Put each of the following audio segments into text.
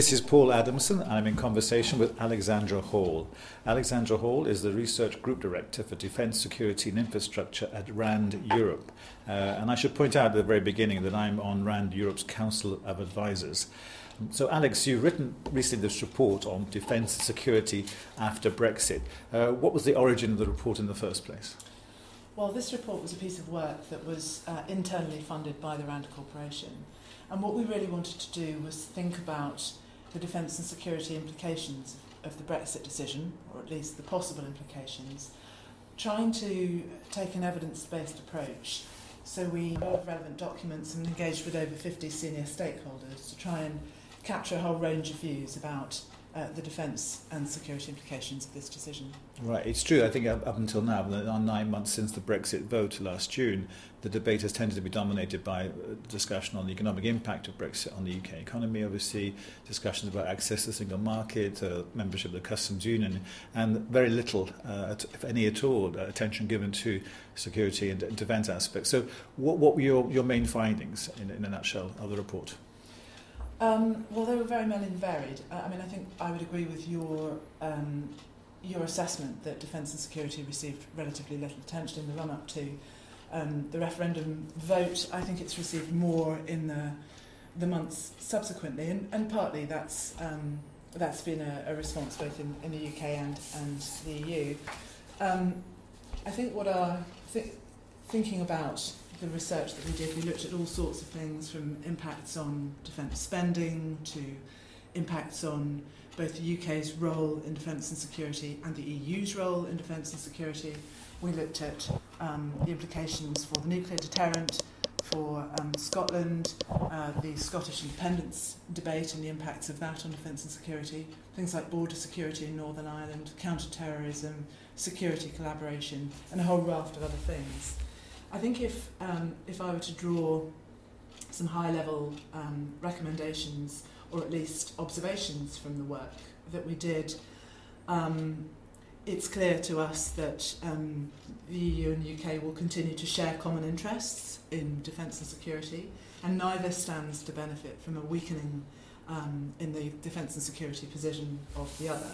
This is Paul Adamson, and I'm in conversation with Alexandra Hall. Alexandra Hall is the Research Group Director for Defence, Security and Infrastructure at RAND Europe. Uh, and I should point out at the very beginning that I'm on RAND Europe's Council of Advisors. So, Alex, you've written recently this report on defence security after Brexit. Uh, what was the origin of the report in the first place? Well, this report was a piece of work that was uh, internally funded by the RAND Corporation. And what we really wanted to do was think about the defence and security implications of the Brexit decision, or at least the possible implications, trying to take an evidence-based approach. So we have relevant documents and engaged with over 50 senior stakeholders to try and capture a whole range of views about uh, the defence and security implications of this decision. Right, it's true. I think up, up until now, on nine months since the Brexit vote last June, the debate has tended to be dominated by uh, discussion on the economic impact of Brexit on the UK economy, obviously, discussions about access to the single market, uh, membership of the customs union, and very little, uh, if any at all, uh, attention given to security and defence aspects. So, what, what were your, your main findings in, in a nutshell of the report? Um, well, they were very and varied. I mean, I think I would agree with your um, your assessment that defence and security received relatively little attention in the run-up to um, the referendum vote. I think it's received more in the the months subsequently, and, and partly that's um, that's been a, a response both in, in the UK and and the EU. Um, I think what our th- thinking about the research that we did, we looked at all sorts of things from impacts on defence spending to impacts on both the UK's role in defence and security and the EU's role in defence and security. We looked at um, the implications for the nuclear deterrent, for um, Scotland, uh, the Scottish independence debate and the impacts of that on defence and security, things like border security in Northern Ireland, counter-terrorism, security collaboration, and a whole raft of other things. I think if, um, if I were to draw some high level um, recommendations or at least observations from the work that we did, um, it's clear to us that um, the EU and UK will continue to share common interests in defence and security, and neither stands to benefit from a weakening um, in the defence and security position of the other.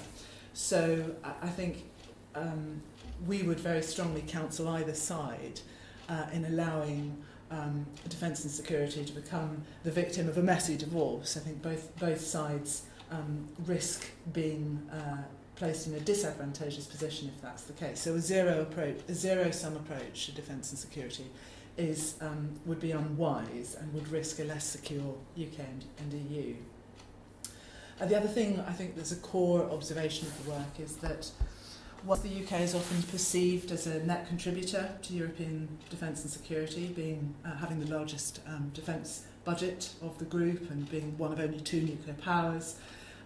So I think um, we would very strongly counsel either side uh, in allowing um, defence and security to become the victim of a messy divorce. I think both both sides um, risk being uh, placed in a disadvantageous position if that's the case. So a zero approach, a zero sum approach to defence and security, is um, would be unwise and would risk a less secure UK and, and EU. Uh, the other thing I think there's a core observation of the work is that what the UK is often perceived as a net contributor to European defence and security, being uh, having the largest um, defence budget of the group and being one of only two nuclear powers.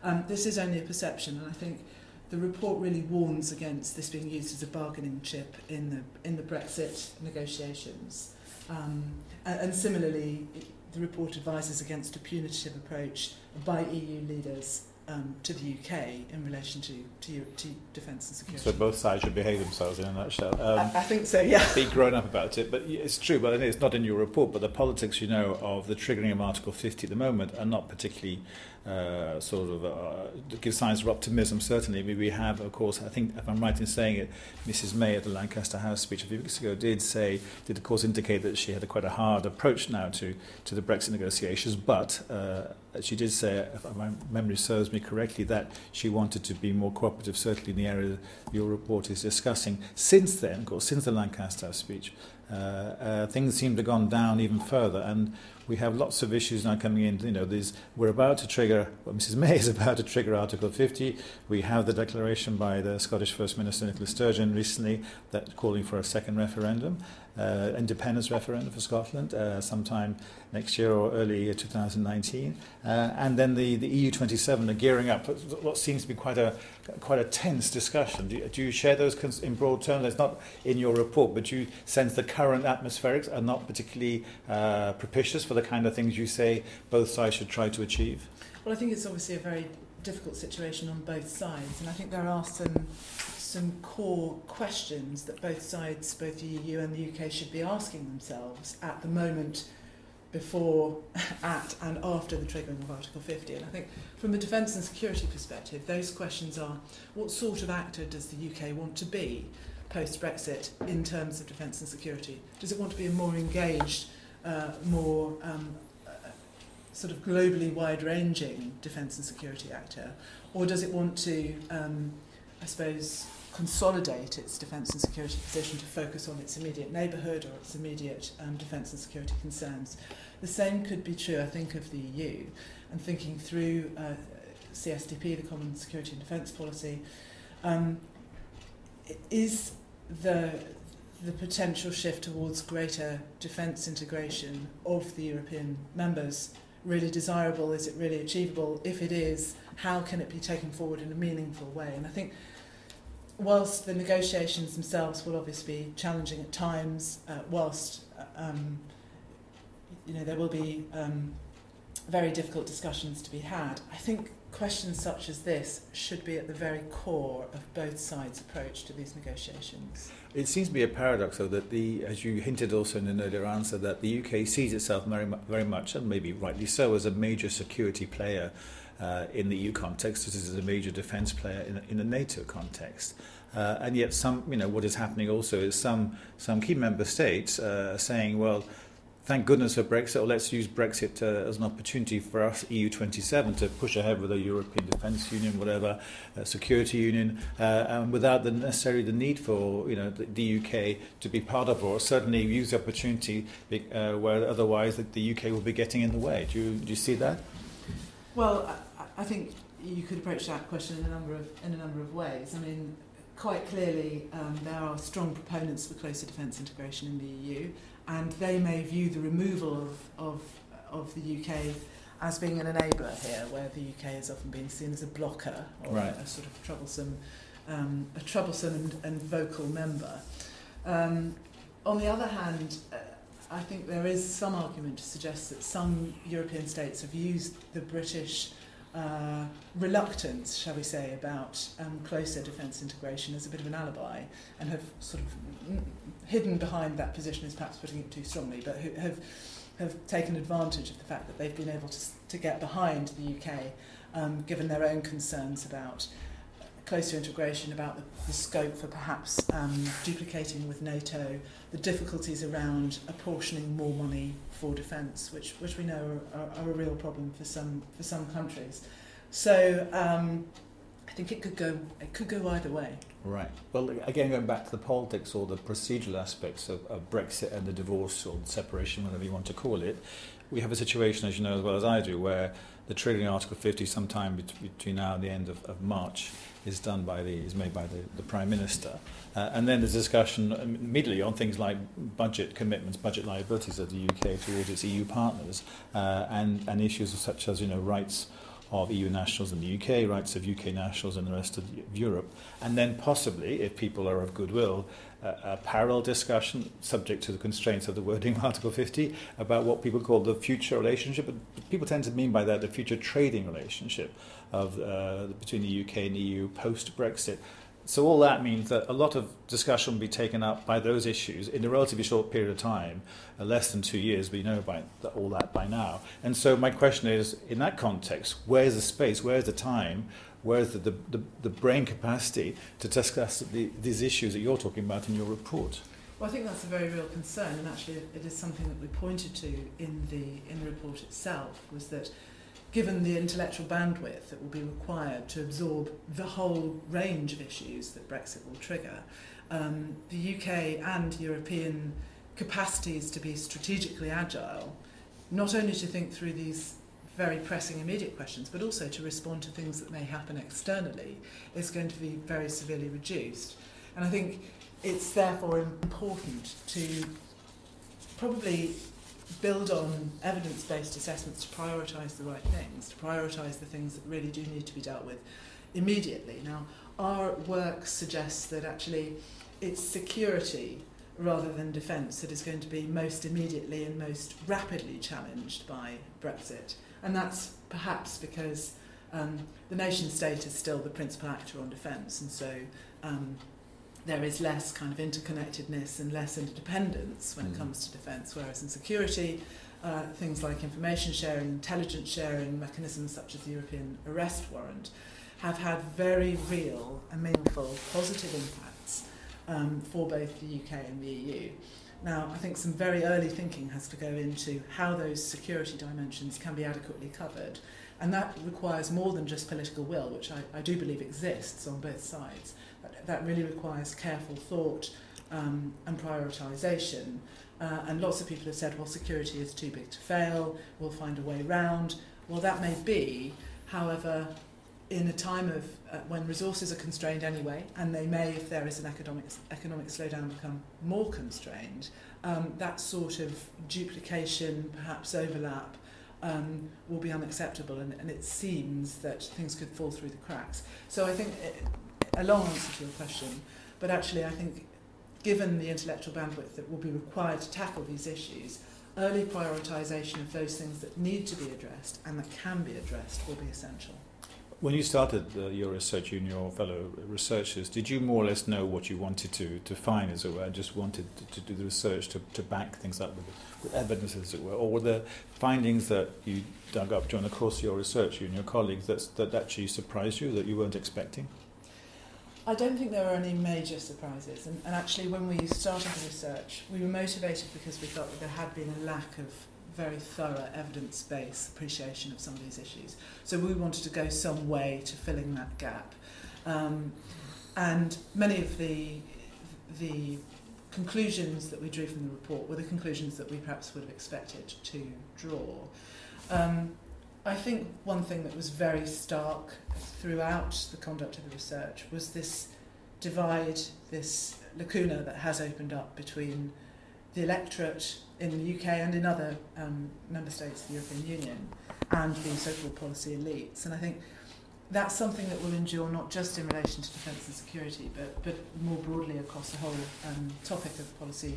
Um, this is only a perception, and I think the report really warns against this being used as a bargaining chip in the in the Brexit negotiations. Um, and, and similarly, the report advises against a punitive approach by EU leaders um, to the UK in relation to, to, to defence and security. So both sides should behave themselves in a nutshell. Um, I, I think so, yeah. Be grown up about it, but it's true. But it's not in your report. But the politics, you know, of the triggering of Article 50 at the moment are not particularly uh, sort of uh, give signs of optimism. Certainly, we have, of course, I think if I'm right in saying it, Mrs. May at the Lancaster House speech a few weeks ago did say, did of course indicate that she had a quite a hard approach now to to the Brexit negotiations, but. Uh, she did say, if my memory serves me correctly, that she wanted to be more cooperative, certainly in the area your report is discussing. Since then, of course, since the Lancaster House speech, uh, uh, things seem to have gone down even further, and we have lots of issues now coming in. You know, there's, we're about to trigger, well, Mrs May is about to trigger Article 50. We have the declaration by the Scottish First Minister Nicola Sturgeon recently that calling for a second referendum uh, independence referendum for Scotland uh, sometime next year or early 2019. Uh, and then the, the EU27 are gearing up what seems to be quite a, quite a tense discussion. Do you, do you share those cons- in broad terms? It's not in your report, but you sense the current atmospherics are not particularly uh, propitious for the kind of things you say both sides should try to achieve? Well, I think it's obviously a very difficult situation on both sides, and I think there are some some core questions that both sides, both the EU and the UK, should be asking themselves at the moment before, at, and after the triggering of Article 50. And I think from a defence and security perspective, those questions are what sort of actor does the UK want to be post Brexit in terms of defence and security? Does it want to be a more engaged, uh, more um, sort of globally wide ranging defence and security actor? Or does it want to, um, I suppose, consolidate its defence and security position to focus on its immediate neighbourhood or its immediate um, defence and security concerns. The same could be true, I think, of the EU. And thinking through uh, CSDP, the Common Security and Defence Policy, um, is the the potential shift towards greater defence integration of the European members really desirable? Is it really achievable? If it is, how can it be taken forward in a meaningful way? And I think whilst the negotiations themselves will obviously be challenging at times, uh, whilst uh, um, you know there will be um, very difficult discussions to be had, I think questions such as this should be at the very core of both sides' approach to these negotiations. It seems to be a paradox, though, that the, as you hinted also in an earlier answer, that the UK sees itself very, very much, and maybe rightly so, as a major security player uh, in the EU context, as a major defence player in, in the NATO context. Uh, and yet, some, you know, what is happening also is some, some key member states uh, saying, well, thank goodness for Brexit, or let's use Brexit uh, as an opportunity for us, EU27, to push ahead with a European Defence Union, whatever, uh, security union, uh, and without the, necessarily the need for you know the, the UK to be part of, or certainly use the opportunity uh, where otherwise the, the UK will be getting in the way. Do you, do you see that? Well, I, I think you could approach that question in a number of in a number of ways. I mean, quite clearly um, there are strong proponents for closer defence integration in the EU, and they may view the removal of, of, of the UK as being an enabler here, where the UK has often been seen as a blocker or right. a, a sort of troublesome, um, a troublesome and, and vocal member. Um, on the other hand, uh, I think there is some argument to suggest that some European states have used the British uh, reluctance, shall we say, about um, closer defence integration as a bit of an alibi and have sort of hidden behind that position is perhaps putting it too strongly, but have, have taken advantage of the fact that they've been able to, to get behind the UK um, given their own concerns about closer integration, about the, the scope for perhaps um, duplicating with NATO, the difficulties around apportioning more money for defence, which, which we know are, are, are a real problem for some, for some countries. So um, I think it could go it could go either way. Right. Well, again, going back to the politics or the procedural aspects of, of Brexit and the divorce or the separation, whatever you want to call it, we have a situation, as you know as well as I do, where the triggering Article 50 sometime between now and the end of, of March is done by the is made by the, the Prime Minister. Uh, and then there's discussion immediately on things like budget commitments, budget liabilities of the UK towards its EU partners, uh, and, and issues such as you know rights of EU nationals in the UK, rights of UK nationals in the rest of Europe, and then possibly, if people are of goodwill, uh, a parallel discussion, subject to the constraints of the wording of Article 50, about what people call the future relationship. But people tend to mean by that the future trading relationship of uh, between the UK and the EU post Brexit. So all that means that a lot of discussion will be taken up by those issues in a relatively short period of time, uh, less than two years. We know about all that by now. And so my question is, in that context, where's the space? Where's the time? Where's the, the, the, the brain capacity to discuss the, these issues that you're talking about in your report? Well, I think that's a very real concern, and actually, it is something that we pointed to in the in the report itself. Was that given the intellectual bandwidth that will be required to absorb the whole range of issues that Brexit will trigger, um, the UK and European capacities to be strategically agile, not only to think through these very pressing immediate questions, but also to respond to things that may happen externally, is going to be very severely reduced. And I think it's therefore important to probably build on evidence-based assessments to prioritise the right things, to prioritise the things that really do need to be dealt with immediately. Now, our work suggests that actually it's security rather than defence that is going to be most immediately and most rapidly challenged by Brexit. And that's perhaps because um, the nation state is still the principal actor on defence, and so um, there is less kind of interconnectedness and less interdependence when mm. it comes to defence, whereas in security, uh, things like information sharing, intelligence sharing, mechanisms such as the European arrest warrant have had very real and meaningful positive impacts um, for both the UK and the EU. Now, I think some very early thinking has to go into how those security dimensions can be adequately covered. And that requires more than just political will, which I, I do believe exists on both sides. That, really requires careful thought um, and prioritisation. Uh, and lots of people have said, well, security is too big to fail, we'll find a way round. Well, that may be. However, in a time of uh, when resources are constrained anyway, and they may, if there is an economic economic slowdown, become more constrained. Um, that sort of duplication, perhaps overlap, um, will be unacceptable, and, and it seems that things could fall through the cracks. So I think it, uh, a long answer to your question, but actually I think, given the intellectual bandwidth that will be required to tackle these issues, early prioritisation of those things that need to be addressed and that can be addressed will be essential. When you started uh, your research, you and your fellow researchers, did you more or less know what you wanted to, to find, as it were, just wanted to, to do the research to, to back things up with, with evidence, as it were? Or were there findings that you dug up during the course of your research, you and your colleagues, that, that actually surprised you, that you weren't expecting? I don't think there were any major surprises. And, and actually, when we started the research, we were motivated because we felt that there had been a lack of very thorough evidence-based appreciation of some of these issues. So we wanted to go some way to filling that gap. Um, and many of the, the conclusions that we drew from the report were the conclusions that we perhaps would have expected to draw. Um, I think one thing that was very stark throughout the conduct of the research was this divide, this lacuna that has opened up between the electorate in the UK and in other um, member states of the European Union and the so-called policy elites. And I think that's something that will endure not just in relation to defence and security, but, but more broadly across the whole um, topic of policy,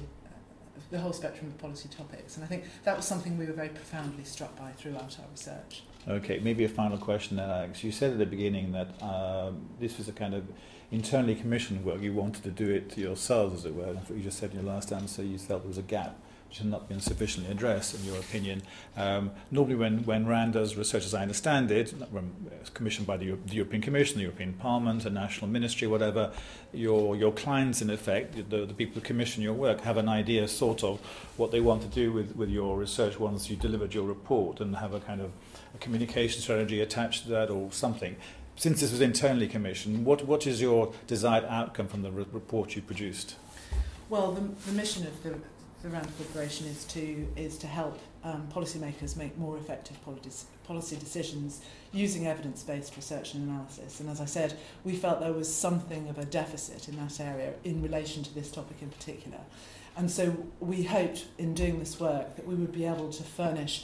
the whole spectrum of policy topics. And I think that was something we were very profoundly struck by throughout our research. Okay, maybe a final question then, Alex. You said at the beginning that um, this was a kind of internally commissioned work. You wanted to do it yourselves, as it were. You just said in your last answer you felt there was a gap which has not been sufficiently addressed, in your opinion. Um, normally, when, when RAND does research, as I understand it, commissioned by the, the European Commission, the European Parliament, a national ministry, whatever, your, your clients, in effect, the, the people who commission your work, have an idea, sort of, what they want to do with, with your research once you delivered your report and have a kind of a communication strategy attached to that or something. Since this was internally commissioned, what, what is your desired outcome from the re- report you produced? Well, the, the mission of the the RAND Corporation is to is to help um, policymakers make more effective policy, decisions using evidence-based research and analysis. And as I said, we felt there was something of a deficit in that area in relation to this topic in particular. And so we hoped in doing this work that we would be able to furnish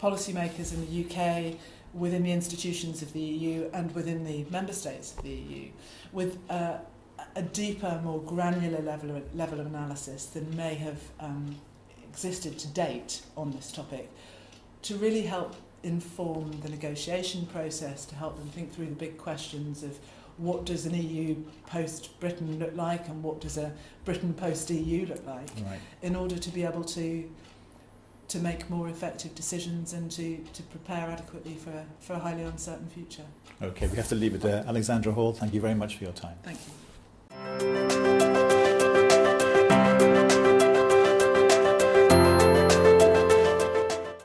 policymakers in the UK, within the institutions of the EU and within the member states of the EU with uh, a deeper, more granular level of, level of analysis than may have um, existed to date on this topic to really help inform the negotiation process, to help them think through the big questions of what does an EU post Britain look like and what does a Britain post EU look like right. in order to be able to to make more effective decisions and to, to prepare adequately for a, for a highly uncertain future. Okay, we have to leave it there. Alexandra Hall, thank you very much for your time. Thank you.